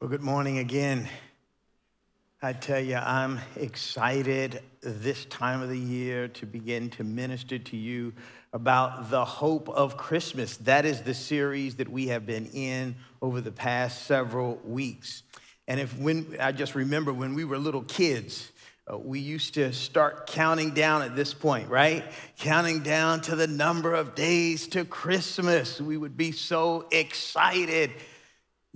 Well, good morning again. I tell you, I'm excited this time of the year to begin to minister to you about the hope of Christmas. That is the series that we have been in over the past several weeks. And if when I just remember when we were little kids, uh, we used to start counting down at this point, right? Counting down to the number of days to Christmas. We would be so excited.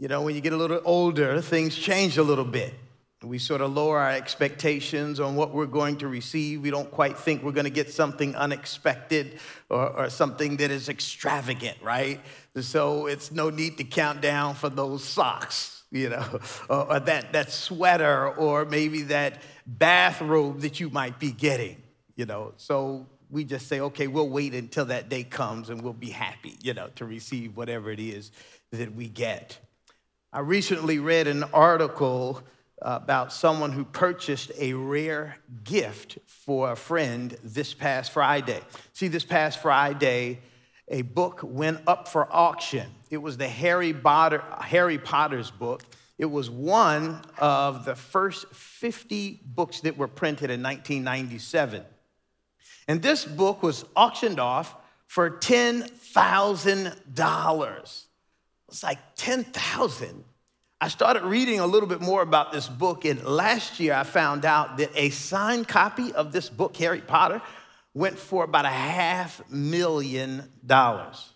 You know, when you get a little older, things change a little bit. We sort of lower our expectations on what we're going to receive. We don't quite think we're going to get something unexpected or, or, something that is extravagant, right? So it's no need to count down for those socks, you know, or, or that, that sweater or maybe that bathrobe that you might be getting, you know. So we just say, okay, we'll wait until that day comes and we'll be happy, you know, to receive whatever it is that we get. I recently read an article uh, about someone who purchased a rare gift for a friend this past Friday. See, this past Friday, a book went up for auction. It was the Harry, Potter, Harry Potter's book. It was one of the first 50 books that were printed in 1997. And this book was auctioned off for $10,000. It's like 10,000. I started reading a little bit more about this book, and last year I found out that a signed copy of this book, Harry Potter, went for about a half million dollars.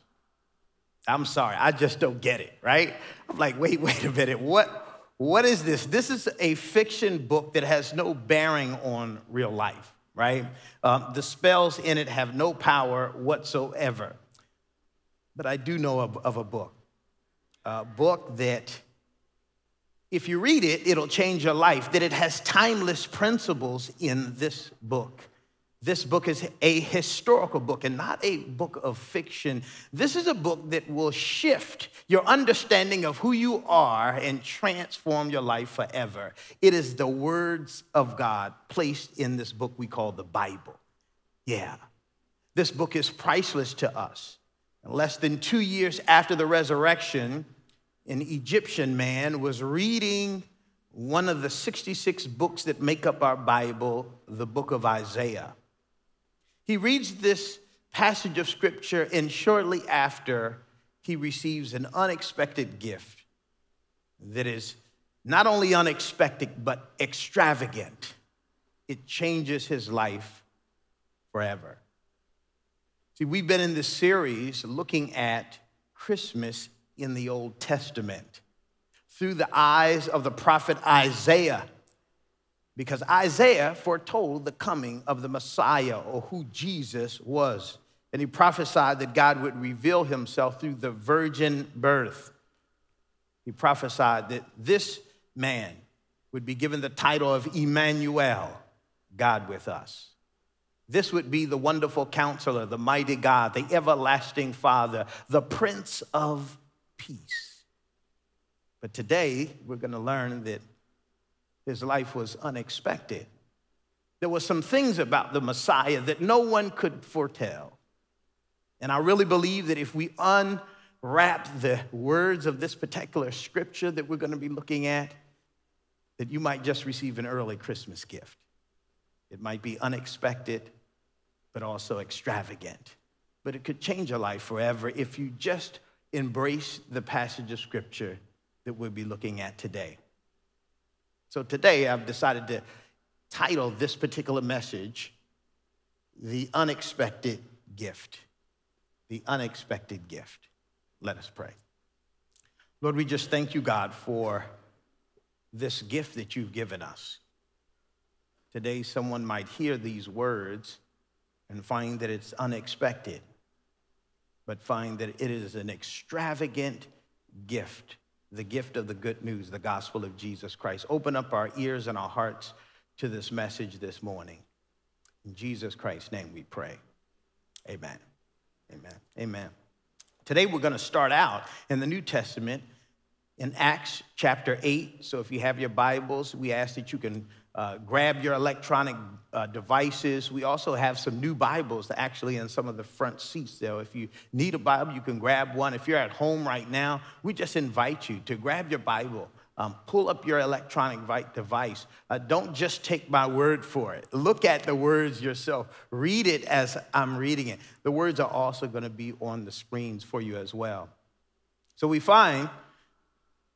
I'm sorry, I just don't get it, right? I'm like, wait, wait a minute, what, what is this? This is a fiction book that has no bearing on real life, right? Um, the spells in it have no power whatsoever. But I do know of, of a book a book that, if you read it, it'll change your life, that it has timeless principles in this book. This book is a historical book and not a book of fiction. This is a book that will shift your understanding of who you are and transform your life forever. It is the words of God placed in this book we call the Bible. Yeah. This book is priceless to us. Less than two years after the resurrection, an Egyptian man was reading one of the 66 books that make up our Bible, the book of Isaiah. He reads this passage of scripture, and shortly after, he receives an unexpected gift that is not only unexpected, but extravagant. It changes his life forever. See, we've been in this series looking at Christmas in the Old Testament through the eyes of the prophet Isaiah, because Isaiah foretold the coming of the Messiah or who Jesus was. And he prophesied that God would reveal himself through the virgin birth. He prophesied that this man would be given the title of Emmanuel, God with us. This would be the wonderful counselor, the mighty God, the everlasting Father, the Prince of peace. But today, we're going to learn that his life was unexpected. There were some things about the Messiah that no one could foretell. And I really believe that if we unwrap the words of this particular scripture that we're going to be looking at, that you might just receive an early Christmas gift. It might be unexpected, but also extravagant. But it could change your life forever if you just embrace the passage of scripture that we'll be looking at today. So today I've decided to title this particular message, The Unexpected Gift. The Unexpected Gift. Let us pray. Lord, we just thank you, God, for this gift that you've given us. Today, someone might hear these words and find that it's unexpected but find that it is an extravagant gift, the gift of the good news, the gospel of Jesus Christ. Open up our ears and our hearts to this message this morning. In Jesus Christ's name we pray. Amen. Amen. Amen. Today we're going to start out in the New Testament in Acts chapter 8. So if you have your Bibles, we ask that you can uh, grab your electronic uh, devices. We also have some new Bibles actually in some of the front seats there. If you need a Bible, you can grab one. If you're at home right now, we just invite you to grab your Bible um, pull up your electronic device. Uh, don't just take my word for it. Look at the words yourself. Read it as I'm reading it. The words are also going to be on the screens for you as well. So we find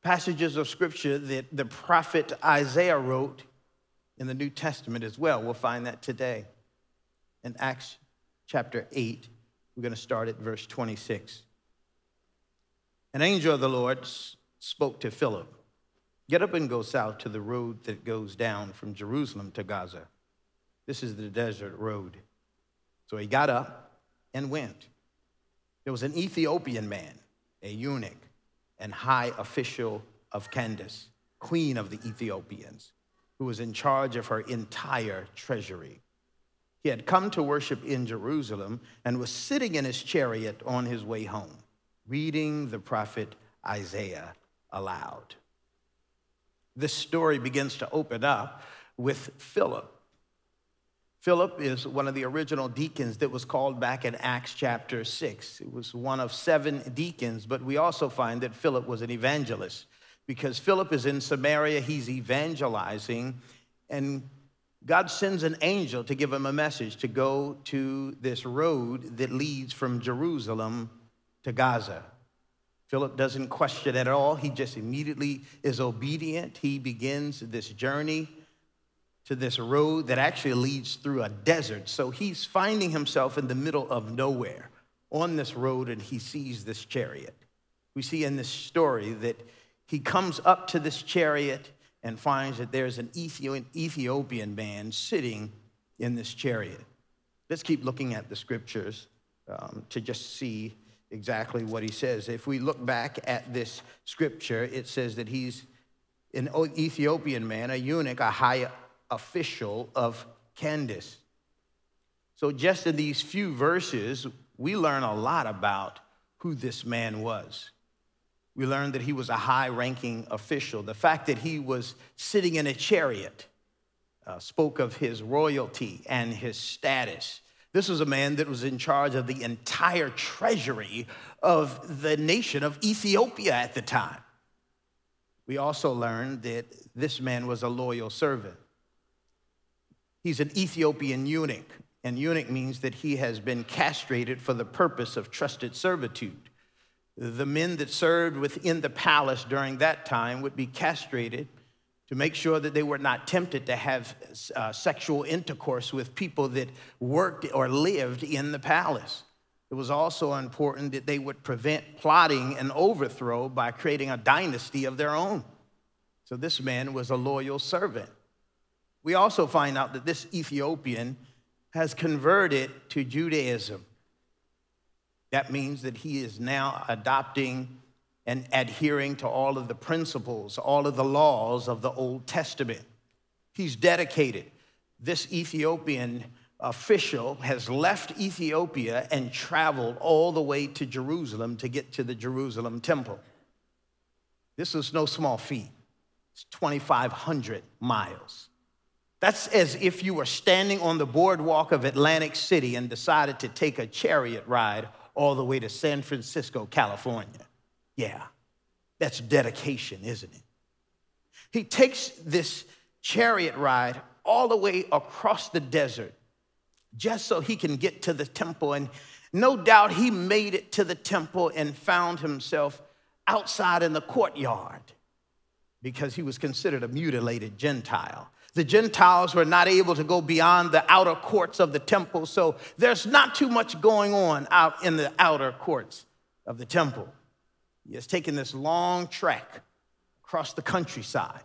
passages of scripture that the prophet Isaiah wrote in the New Testament as well. We'll find that today. In Acts chapter 8, we're going to start at verse 26. An angel of the Lord spoke to Philip Get up and go south to the road that goes down from Jerusalem to Gaza. This is the desert road. So he got up and went. There was an Ethiopian man, a eunuch, and high official of Candace, queen of the Ethiopians, who was in charge of her entire treasury. He had come to worship in Jerusalem and was sitting in his chariot on his way home, reading the prophet Isaiah aloud this story begins to open up with Philip. Philip is one of the original deacons that was called back in Acts chapter 6. It was one of seven deacons, but we also find that Philip was an evangelist because Philip is in Samaria, he's evangelizing, and God sends an angel to give him a message to go to this road that leads from Jerusalem to Gaza. Philip doesn't question at all. He just immediately is obedient. He begins this journey to this road that actually leads through a desert. So he's finding himself in the middle of nowhere on this road and he sees this chariot. We see in this story that he comes up to this chariot and finds that there's an Ethiopian man sitting in this chariot. Let's keep looking at the scriptures um, to just see exactly what he says. If we look back at this scripture, it says that he's an Ethiopian man, a eunuch, a high official of Candace. So, just in these few verses, we learn a lot about who this man was. We learn that he was a high ranking official. The fact that he was sitting in a chariot uh, spoke of his royalty and his status. This was a man that was in charge of the entire treasury of the nation of Ethiopia at the time. We also learned that this man was a loyal servant. He's an Ethiopian eunuch, and eunuch means that he has been castrated for the purpose of trusted servitude. The men that served within the palace during that time would be castrated to make sure that they were not tempted to have uh, sexual intercourse with people that worked or lived in the palace. It was also important that they would prevent plotting and overthrow by creating a dynasty of their own. So this man was a loyal servant. We also find out that this Ethiopian has converted to Judaism. That means that he is now adopting and adhering to all of the principles, all of the laws of the Old Testament. He's dedicated. This Ethiopian official has left Ethiopia and traveled all the way to Jerusalem to get to the Jerusalem temple. This is no small feat. It's 2,500 miles. That's as if you were standing on the boardwalk of Atlantic City and decided to take a chariot ride all the way to San Francisco, California. Yeah, that's dedication, isn't it? He takes this chariot ride all the way across the desert just so he can get to the temple. And no doubt he made it to the temple and found himself outside in the courtyard because he was considered a mutilated Gentile. The Gentiles were not able to go beyond the outer courts of the temple, so there's not too much going on out in the outer courts of the temple. He has taken this long trek across the countryside,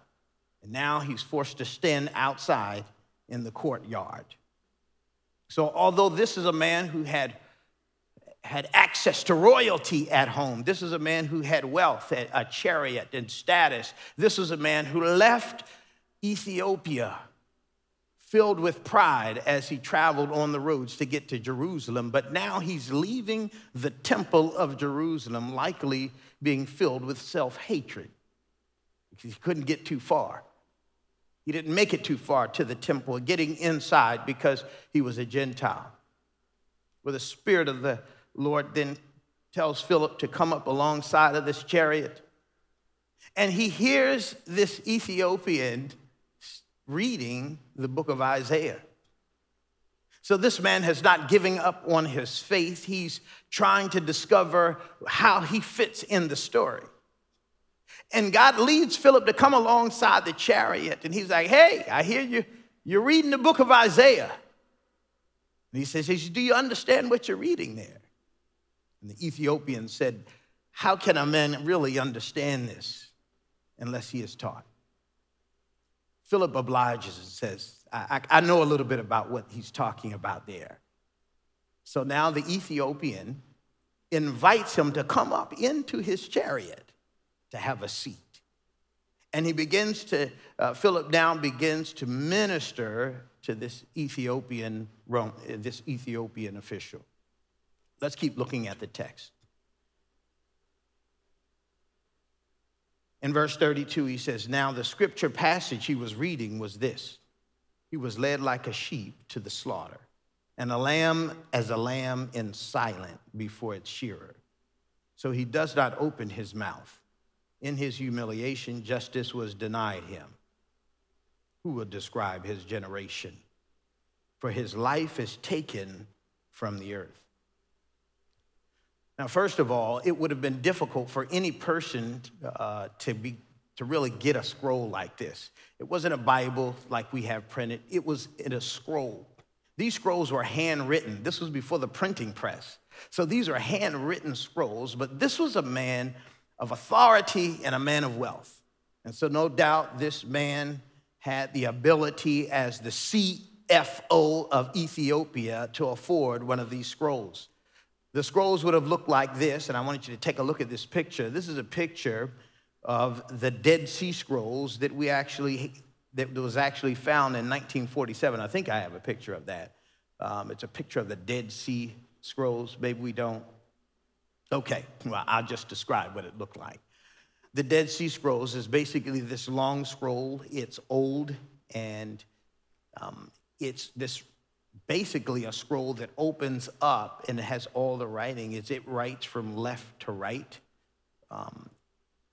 and now he's forced to stand outside in the courtyard. So, although this is a man who had, had access to royalty at home, this is a man who had wealth, a chariot, and status, this is a man who left Ethiopia filled with pride as he traveled on the roads to get to Jerusalem. But now he's leaving the temple of Jerusalem, likely being filled with self hatred because he couldn't get too far. He didn't make it too far to the temple, getting inside because he was a Gentile. Where the Spirit of the Lord then tells Philip to come up alongside of this chariot. And he hears this Ethiopian reading the book of Isaiah. So this man has not given up on his faith. He's trying to discover how he fits in the story. And God leads Philip to come alongside the chariot, and he's like, Hey, I hear you. You're reading the book of Isaiah. And he says, Do you understand what you're reading there? And the Ethiopian said, How can a man really understand this unless he is taught? Philip obliges and says, I, I, know a little bit about what he's talking about there. So now the Ethiopian invites him to come up into his chariot to have a seat. And he begins to, uh, Philip now begins to minister to this Ethiopian, this Ethiopian official. Let's keep looking at the text. In verse 32, he says, Now the scripture passage he was reading was this He was led like a sheep to the slaughter, and a lamb as a lamb in silent before its shearer. So he does not open his mouth. In his humiliation, justice was denied him. Who will describe his generation? For his life is taken from the earth. Now, first of all, it would have been difficult for any person uh, to, be, to really get a scroll like this. It wasn't a Bible like we have printed, it was in a scroll. These scrolls were handwritten. This was before the printing press. So these are handwritten scrolls, but this was a man of authority and a man of wealth. And so, no doubt, this man had the ability as the CFO of Ethiopia to afford one of these scrolls. The scrolls would have looked like this, and I wanted you to take a look at this picture. This is a picture of the Dead Sea Scrolls that we actually that was actually found in 1947. I think I have a picture of that. Um, it's a picture of the Dead Sea Scrolls. Maybe we don't. Okay, well, I'll just describe what it looked like. The Dead Sea Scrolls is basically this long scroll. It's old and um, it's this basically a scroll that opens up and has all the writing. Is it writes from left to right? Um,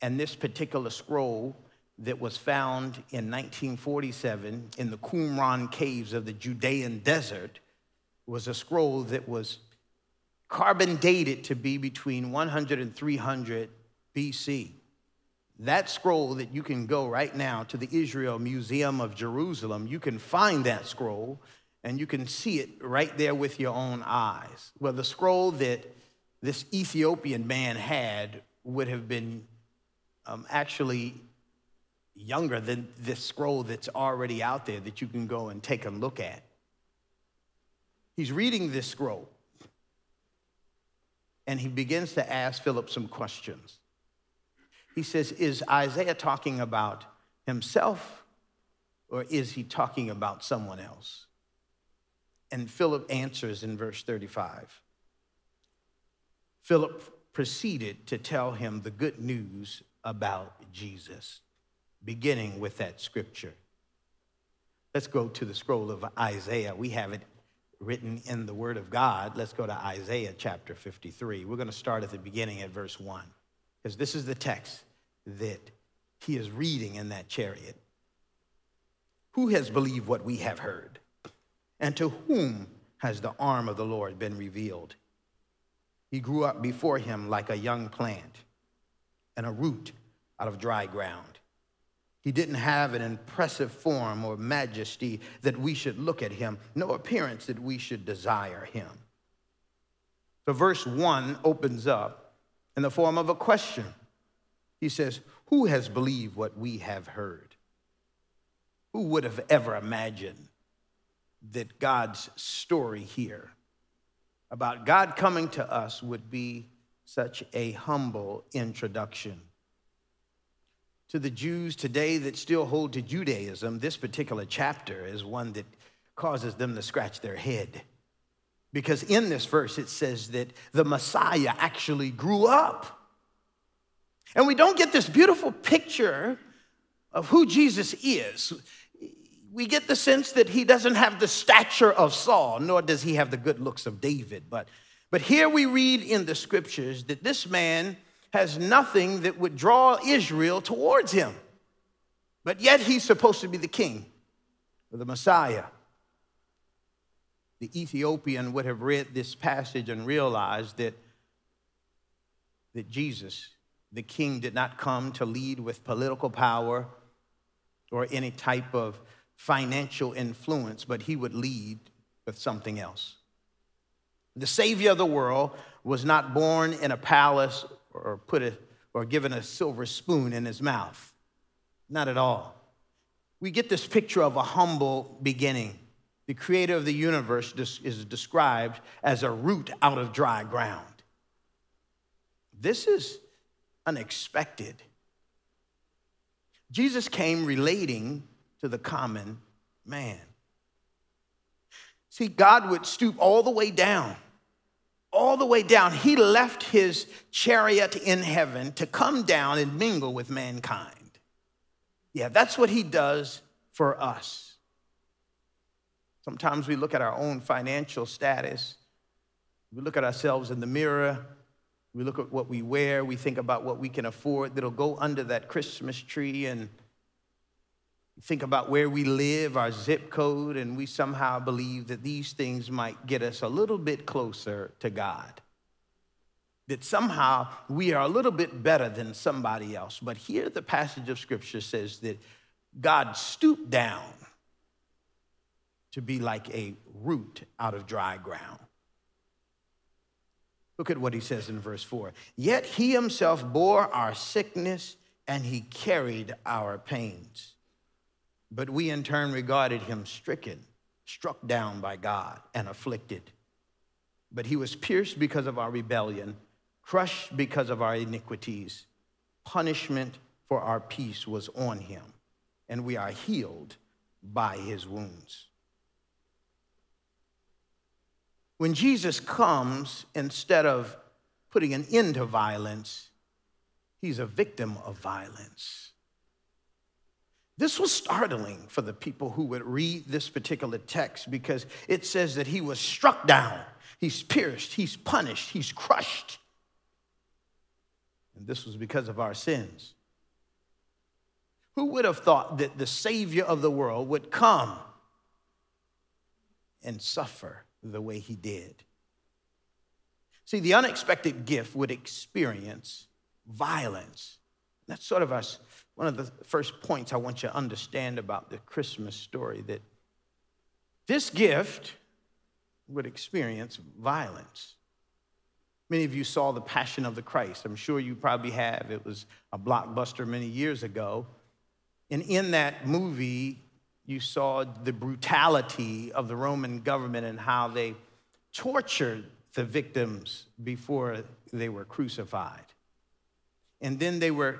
and this particular scroll that was found in 1947 in the Qumran caves of the Judean desert was a scroll that was carbon dated to be between 100 and 300 BC. That scroll that you can go right now to the Israel Museum of Jerusalem, you can find that scroll and you can see it right there with your own eyes. Well, the scroll that this Ethiopian man had would have been um, actually younger than this scroll that's already out there that you can go and take a look at. He's reading this scroll and he begins to ask Philip some questions. He says, Is Isaiah talking about himself or is he talking about someone else? And Philip answers in verse 35. Philip proceeded to tell him the good news about Jesus, beginning with that scripture. Let's go to the scroll of Isaiah. We have it written in the Word of God. Let's go to Isaiah chapter 53. We're going to start at the beginning at verse 1, because this is the text that he is reading in that chariot. Who has believed what we have heard? And to whom has the arm of the Lord been revealed? He grew up before him like a young plant and a root out of dry ground. He didn't have an impressive form or majesty that we should look at him, no appearance that we should desire him. So, verse 1 opens up in the form of a question. He says, Who has believed what we have heard? Who would have ever imagined that God's story here about God coming to us would be such a humble introduction. To the Jews today that still hold to Judaism, this particular chapter is one that causes them to scratch their head. Because in this verse, it says that the Messiah actually grew up. And we don't get this beautiful picture of who Jesus is we get the sense that he doesn't have the stature of Saul, nor does he have the good looks of David. But, but here we read in the scriptures that this man has nothing that would draw Israel towards him. But yet he's supposed to be the king or the Messiah. The Ethiopian would have read this passage and realized that, that Jesus, the king, did not come to lead with political power or any type of financial influence, but he would lead with something else. The Savior of the world was not born in a palace or put a, or given a silver spoon in his mouth. Not at all. We get this picture of a humble beginning. The creator of the universe is described as a root out of dry ground. This is unexpected. Jesus came relating to the common man. See, God would stoop all the way down all the way down. He left his chariot in heaven to come down and mingle with mankind. Yeah, that's what he does for us. Sometimes we look at our own financial status, we look at ourselves in the mirror, we look at what we wear, we think about what we can afford that'll go under that Christmas tree and think about where we live, our zip code, and we somehow believe that these things might get us a little bit closer to God. That somehow we are a little bit better than somebody else. But here the passage of scripture says that God stooped down to be like a root out of dry ground. Look at what he says in verse 4. Yet he himself bore our sickness and he carried our pains. But we in turn regarded him stricken, struck down by God, and afflicted. But he was pierced because of our rebellion, crushed because of our iniquities. Punishment for our peace was on him, and we are healed by his wounds. When Jesus comes, instead of putting an end to violence, he's a victim of violence. This was startling for the people who would read this particular text because it says that he was struck down, he's pierced, he's punished, he's crushed. And this was because of our sins. Who would have thought that the Savior of the world would come and suffer the way he did? See, the unexpected gift would experience violence. That's sort of us one of the first points I want you to understand about the Christmas story that this gift would experience violence. Many of you saw The Passion of the Christ. I'm sure you probably have. It was a blockbuster many years ago. And in that movie, you saw the brutality of the Roman government and how they tortured the victims before they were crucified. And then they were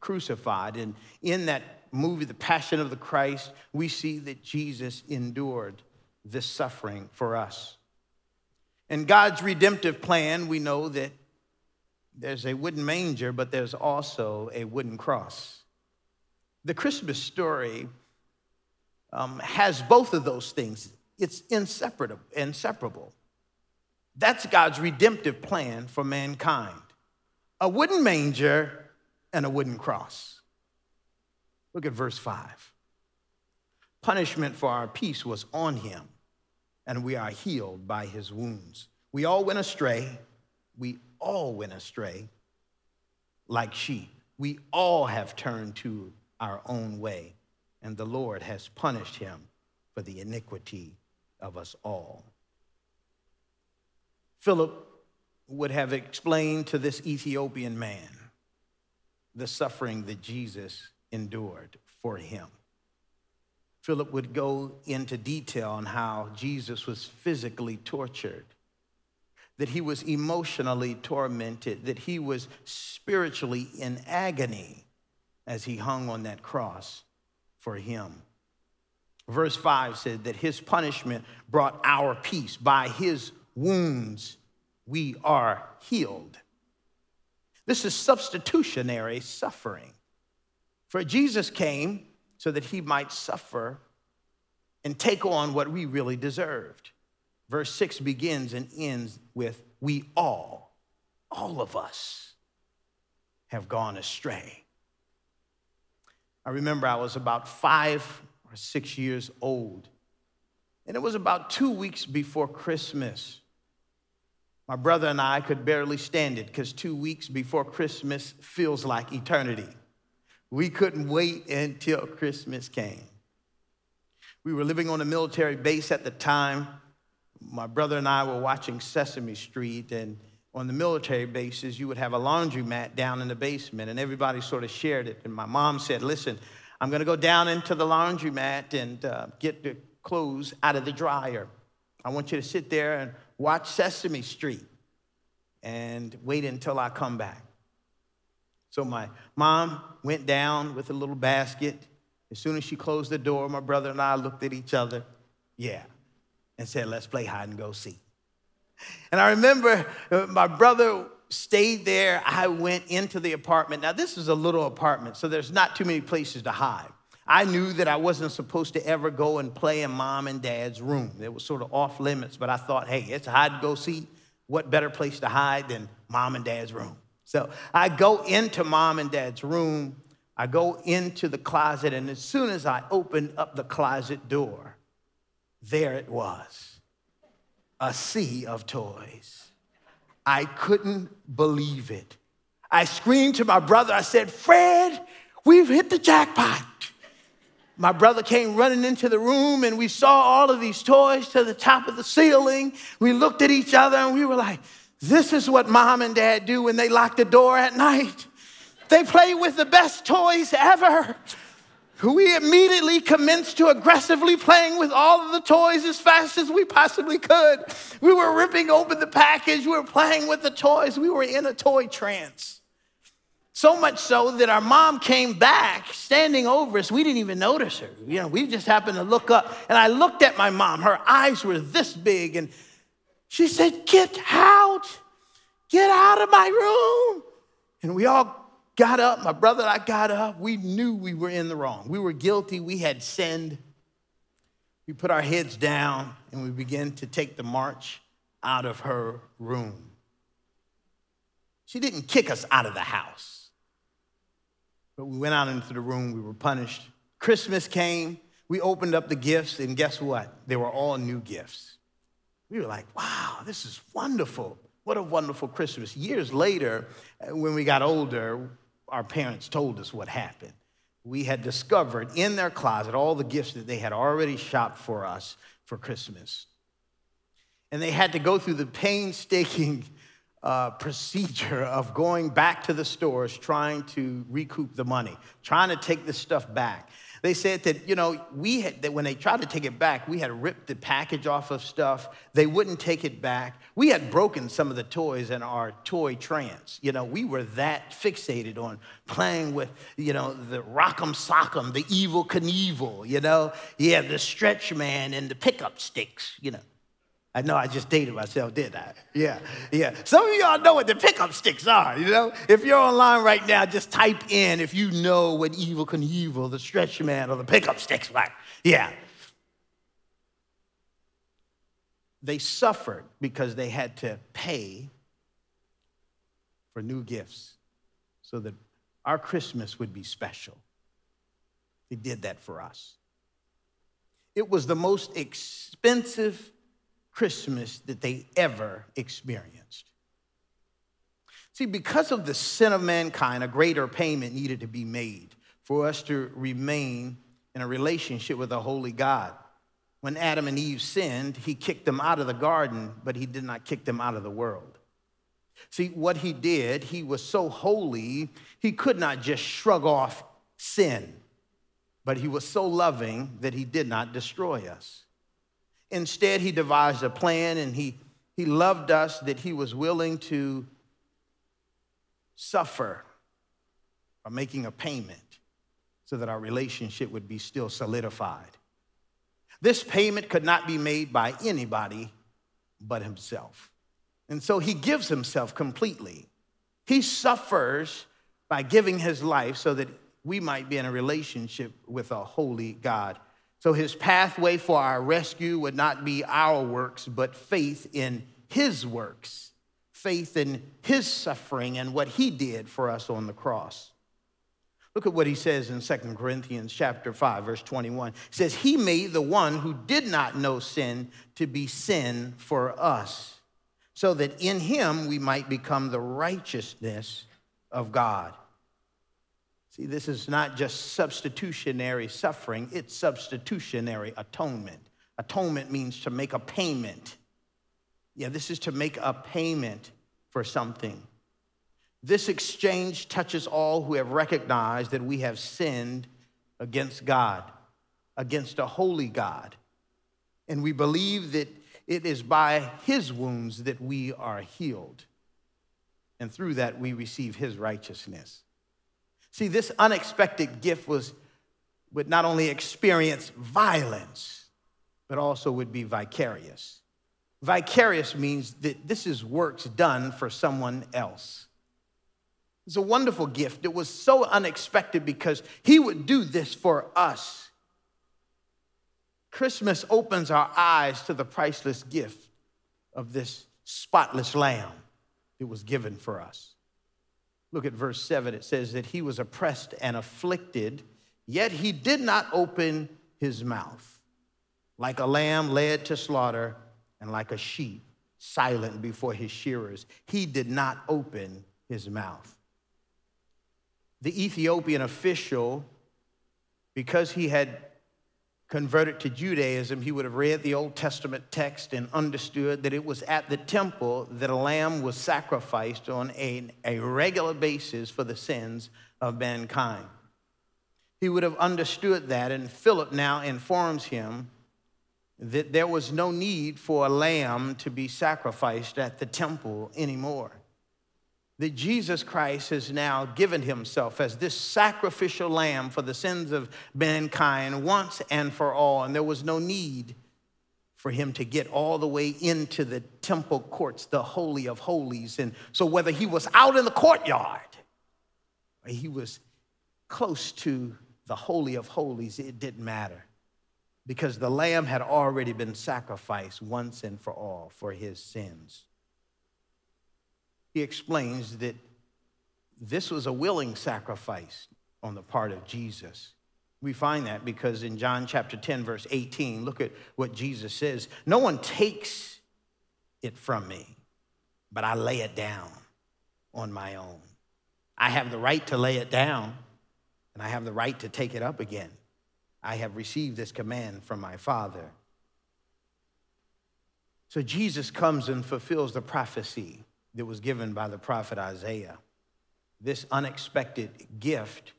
crucified. And in that movie, The Passion of the Christ, we see that Jesus endured this suffering for us. In God's redemptive plan, we know that there's a wooden manger, but there's also a wooden cross. The Christmas story um, has both of those things. It's inseparable, inseparable. That's God's redemptive plan for mankind. A wooden manger and a wooden cross. Look at verse 5. Punishment for our peace was on him, and we are healed by his wounds. We all went astray. We all went astray like sheep. We all have turned to our own way, and the Lord has punished him for the iniquity of us all. Philip would have explained to this Ethiopian man the suffering that Jesus endured for him. Philip would go into detail on how Jesus was physically tortured, that he was emotionally tormented, that he was spiritually in agony as he hung on that cross for him. Verse 5 said that his punishment brought our peace. By his wounds, we are healed. This is substitutionary suffering. For Jesus came so that he might suffer and take on what we really deserved. Verse 6 begins and ends with we all, all of us, have gone astray. I remember I was about five or six years old, and it was about two weeks before Christmas. My brother and I could barely stand it because two weeks before Christmas feels like eternity. We couldn't wait until Christmas came. We were living on a military base at the time. My brother and I were watching Sesame Street, and on the military bases, you would have a laundromat down in the basement, and everybody sort of shared it. And my mom said, Listen, I'm going to go down into the laundromat and uh, get the clothes out of the dryer. I want you to sit there and watch Sesame Street and wait until I come back. So my mom went down with a little basket. As soon as she closed the door, my brother and I looked at each other, yeah, and said, Let's play hide and go seek. And I remember uh, my brother stayed there. I went into the apartment. Now, this is a little apartment, so there's not too many places to hide. I knew that I wasn't supposed to ever go and play in mom and dad's room. It was sort of off limits, but I thought, hey, it's hide and go seek. What better place to hide than mom and dad's room? So I go into mom and dad's room. I go into the closet, and as soon as I opened up the closet door, there it was a sea of toys. I couldn't believe it. I screamed to my brother, I said, Fred, we've hit the jackpot. My brother came running into the room and we saw all of these toys to the top of the ceiling. We looked at each other and we were like, this is what mom and dad do when they lock the door at night. They play with the best toys ever we immediately commenced to aggressively playing with all of the toys as fast as we possibly could. We were ripping open the package, we were playing with the toys, we were in a toy trance. So much so that our mom came back standing over us. We didn't even notice her. You know, we just happened to look up. And I looked at my mom. Her eyes were this big. And she said, Get out. Get out of my room. And we all got up, my brother and I got up. We knew we were in the wrong. We were guilty. We had sinned. We put our heads down and we began to take the march out of her room. She didn't kick us out of the house, but we went out into the room. We were punished. Christmas came. We opened up the gifts, and guess what? They were all new gifts. We were like, wow, this is wonderful. What a wonderful Christmas. Years later, uh, when we got older, our parents told us what happened. We had discovered in their closet all the gifts that they had already shopped for us for Christmas. And they had to go through the painstaking uh, procedure of going back to the stores trying to recoup the money, trying to take the stuff back. They said that, you know, we had, that when they tried to take it back, we had ripped the package off of stuff. They wouldn't take it back. We had broken some of the toys in our toy trance. You know, we were that fixated on playing with, you know, the rock'em sock'em, the Evel Knievel, you know. Yeah, the stretch man and the pickup sticks, you know. I know I just dated myself, did I? Yeah, yeah. Some of y'all know what the pickup sticks are, you know? If you're online right now, just type in if you know what Evel Knievel, the stretch man, or the pickup sticks like. Yeah. They suffered because they had to pay for new gifts so that our Christmas would be special. They did that for us. It was the most expensive Christmas that they ever experienced. See, because of the sin of mankind, a greater payment needed to be made for us to remain in a relationship with a holy God. When Adam and Eve sinned, he kicked them out of the garden, but he did not kick them out of the world. See, what he did, he was so holy, he could not just shrug off sin, but he was so loving that he did not destroy us. Instead, he devised a plan and he, he loved us that he was willing to suffer by making a payment so that our relationship would be still solidified. This payment could not be made by anybody but himself. And so he gives himself completely. He suffers by giving his life so that we might be in a relationship with a holy God so his pathway for our rescue would not be our works, but faith in his works. faith in his suffering and what he did for us on the cross. Look at what he says in 2 Corinthians chapter 5 verse 21. He says he made the one who did not know sin to be sin for us so that in him we might become the righteousness of God. See, this is not just substitutionary suffering, it's substitutionary atonement. Atonement means to make a payment. Yeah, this is to make a payment for something. This exchange touches all who have recognized that we have sinned against God, against a holy God. And we believe that it is by his wounds that we are healed. And through that, we receive his righteousness. See, this unexpected gift was, would not only experience violence, but also would be vicarious. Vicarious means that this is works done for someone else. It's a wonderful gift. It was so unexpected because he would do this for us. Christmas opens our eyes to the priceless gift of this spotless lamb that was given for us. Look at verse 7. It says that he was oppressed and afflicted, yet he did not open his mouth. Like a lamb led to slaughter, and like a sheep silent before his shearers, he did not open his mouth the Ethiopian official, because he had converted to Judaism, he would have read the Old Testament text and understood that it was at the temple that a lamb was sacrificed on a, a regular basis for the sins of mankind. He would have understood that, and Philip now informs him that there was no need for a lamb to be sacrificed at the temple anymore that Jesus Christ has now given himself as this sacrificial lamb for the sins of mankind once and for all. And there was no need for him to get all the way into the temple courts, the Holy of Holies. And so, whether he was out in the courtyard or he was close to the Holy of Holies, it didn't matter because the lamb had already been sacrificed once and for all for his sins he explains that this was a willing sacrifice on the part of Jesus. We find that because in John chapter 10, verse 18, look at what Jesus says No one takes it from me, but I lay it down on my own. I have the right to lay it down, and I have the right to take it up again. I have received this command from my Father. So Jesus comes and fulfills the prophecy that was given by the prophet Isaiah. This unexpected gift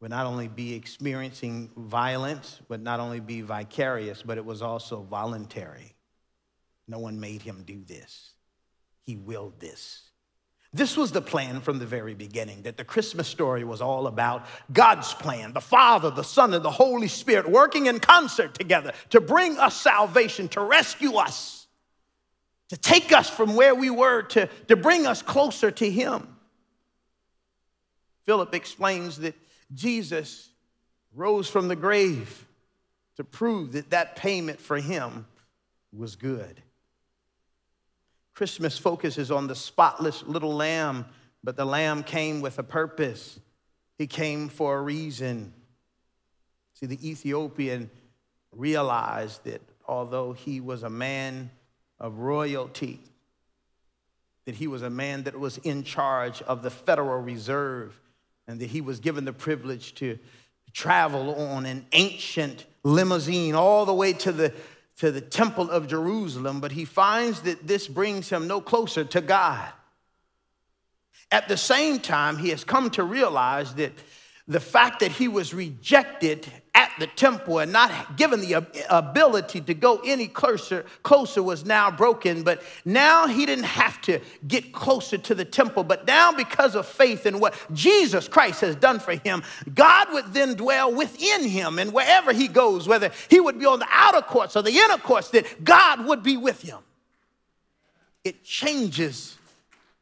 would not only be experiencing violence, would not only be vicarious, but it was also voluntary. No one made him do this, he willed this. This was the plan from the very beginning that the Christmas story was all about God's plan, the Father, the Son, and the Holy Spirit working in concert together to bring us salvation, to rescue us to take us from where we were to, to bring us closer to Him. Philip explains that Jesus rose from the grave to prove that that payment for him was good. Christmas focuses on the spotless little lamb, but the lamb came with a purpose. He came for a reason. See, the Ethiopian realized that although he was a man of royalty, that he was a man that was in charge of the Federal Reserve, and that he was given the privilege to travel on an ancient limousine all the way to the, to the Temple of Jerusalem, but he finds that this brings him no closer to God. At the same time, he has come to realize that the fact that he was rejected the temple and not given the ability to go any closer, closer was now broken. But now he didn't have to get closer to the temple. But now, because of faith in what Jesus Christ has done for him, God would then dwell within him. And wherever he goes, whether he would be on the outer courts or the inner courts, that God would be with him. It changes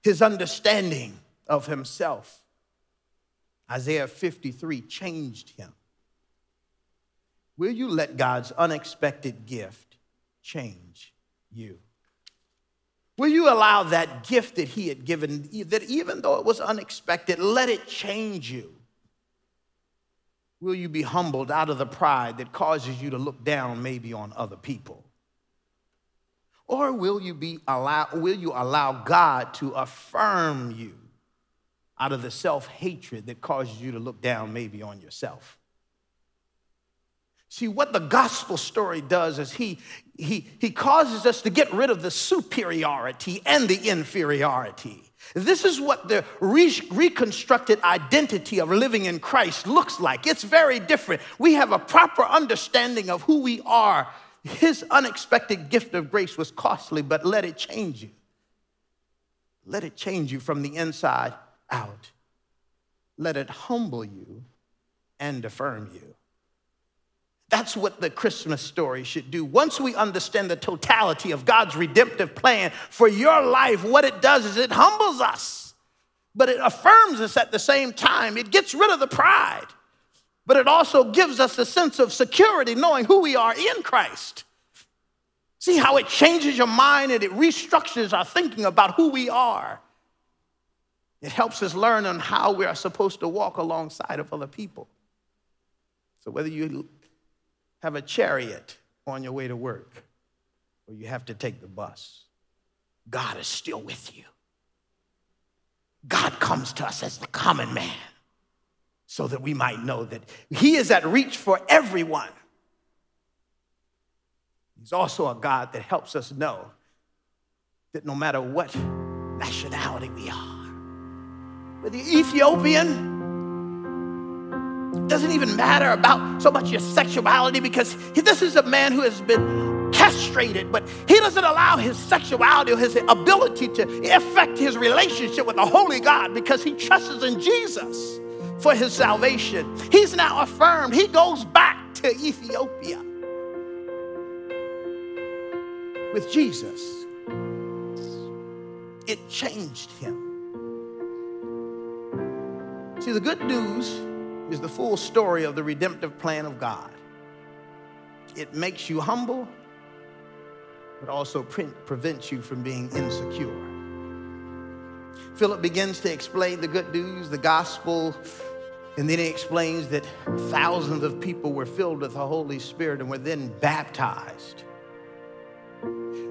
his understanding of himself. Isaiah 53 changed him. Will you let God's unexpected gift change you? Will you allow that gift that he had given, that even though it was unexpected, let it change you? Will you be humbled out of the pride that causes you to look down maybe on other people? Or will you, be allow, will you allow God to affirm you out of the self hatred that causes you to look down maybe on yourself? See, what the gospel story does is he, he, he causes us to get rid of the superiority and the inferiority. This is what the re- reconstructed identity of living in Christ looks like. It's very different. We have a proper understanding of who we are his unexpected gift of grace was costly, but let it change you. Let it change you from the inside out. Let it humble you and affirm you. That's what the Christmas story should do. Once we understand the totality of God's redemptive plan for your life, what it does is it humbles us, but it affirms us at the same time. It gets rid of the pride but it also gives us a sense of security knowing who we are in Christ. See how it changes your mind and it restructures our thinking about who we are. It helps us learn on how we are supposed to walk alongside of other people. So, whether you have a chariot on your way to work or you have to take the bus, God is still with you. God comes to us as the common man so that we might know that He is at reach for everyone. He's also a God that helps us know that no matter what nationality we are, whether Ethiopian, doesn't even matter about so much your sexuality because this is a man who has been castrated, but he doesn't allow his sexuality or his ability to affect his relationship with the Holy God because he trusts in Jesus for his salvation. He's now affirmed. He goes back to Ethiopia with Jesus. It changed him. See, the good news is the full story of the redemptive plan of God. It makes you humble, but also pre- prevents you from being insecure. Philip begins to explain the good news, the gospel, and then he explains that thousands of people were filled with the Holy Spirit and were then baptized.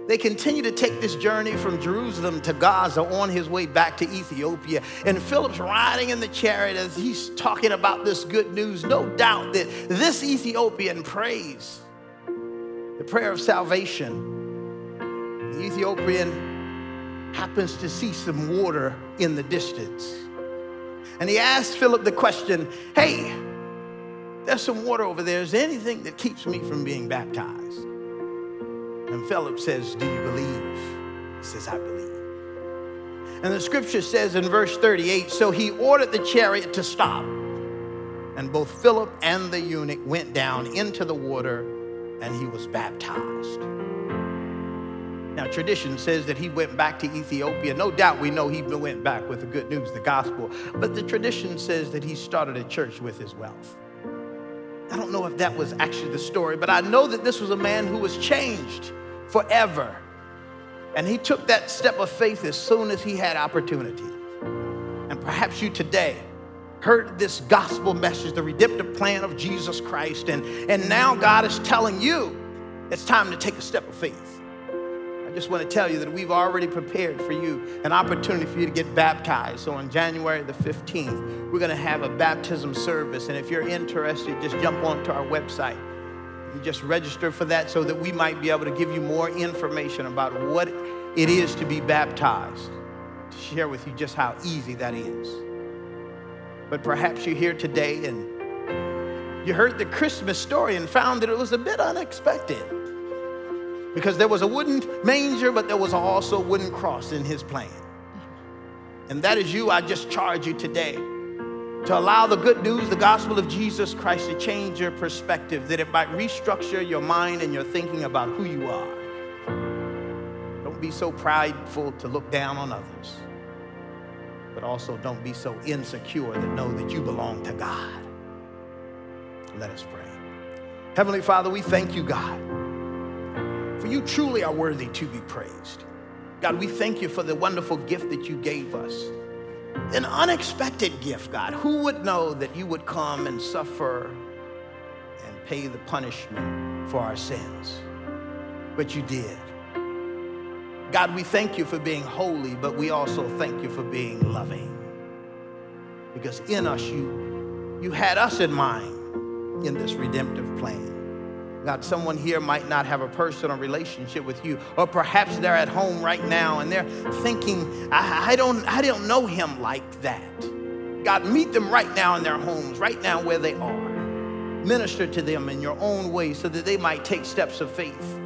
They continue to take this journey from Jerusalem to Gaza on his way back to Ethiopia. And Philip's riding in the chariot as he's talking about this good news. No doubt that this Ethiopian prays the prayer of salvation. The Ethiopian happens to see some water in the distance. And he asks Philip the question Hey, there's some water over there. Is there anything that keeps me from being baptized? And Philip says, Do you believe? He says, I believe. And the scripture says in verse 38 So he ordered the chariot to stop. And both Philip and the eunuch went down into the water, and he was baptized. Now, tradition says that he went back to Ethiopia. No doubt we know he went back with the good news, the gospel. But the tradition says that he started a church with his wealth. I don't know if that was actually the story, but I know that this was a man who was changed forever. And he took that step of faith as soon as he had opportunity. And perhaps you today heard this gospel message, the redemptive plan of Jesus Christ, and, and now God is telling you it's time to take a step of faith I just want to tell you that we've already prepared for you an opportunity for you to get baptized. So on January the 15th, we're going to have a baptism service. And if you're interested, just jump onto our website and just register for that so that we might be able to give you more information about what it is to be baptized, to share with you just how easy that is. But perhaps you're here today and you heard the Christmas story and found that it was a bit unexpected because there was a wooden manger, but there was also a wooden cross in his plan. And that is you. I just charge you today to allow the good news, the gospel of Jesus Christ, to change your perspective, that it might restructure your mind and your thinking about who you are. Don't be so prideful to look down on others, but also don't be so insecure that know that you belong to God. Let us pray. Heavenly Father, we thank you, God for you truly are worthy to be praised. God, we thank you for the wonderful gift that you gave us. An unexpected gift, God. Who would know that you would come and suffer and pay the punishment for our sins? But you did. God, we thank you for being holy, but we also thank you for being loving. Because in us, you, you had us in mind in this redemptive plan. God, someone here might not have a personal relationship with you, or perhaps they're at home right now and they're thinking, I, I, don't, I don't know him like that. God, meet them right now in their homes, right now where they are. Minister to them in your own way so that they might take steps of faith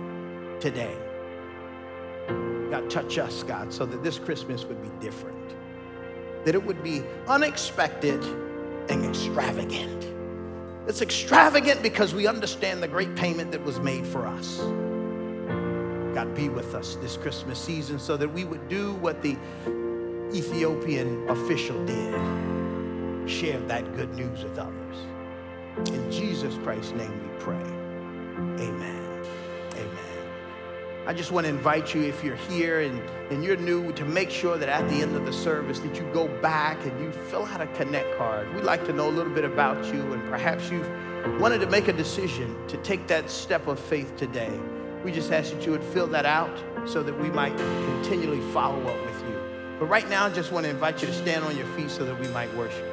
today. God, touch us, God, so that this Christmas would be different, that it would be unexpected and extravagant. It's extravagant because we understand the great payment that was made for us. God, be with us this Christmas season so that we would do what the Ethiopian official did share that good news with others. In Jesus Christ's name we pray. Amen. I just want to invite you, if you're here and, and you're new, to make sure that at the end of the service that you go back and you fill out a connect card. We'd like to know a little bit about you and perhaps you've wanted to make a decision to take that step of faith today. We just ask that you would fill that out so that we might continually follow up with you. But right now, I just want to invite you to stand on your feet so that we might worship.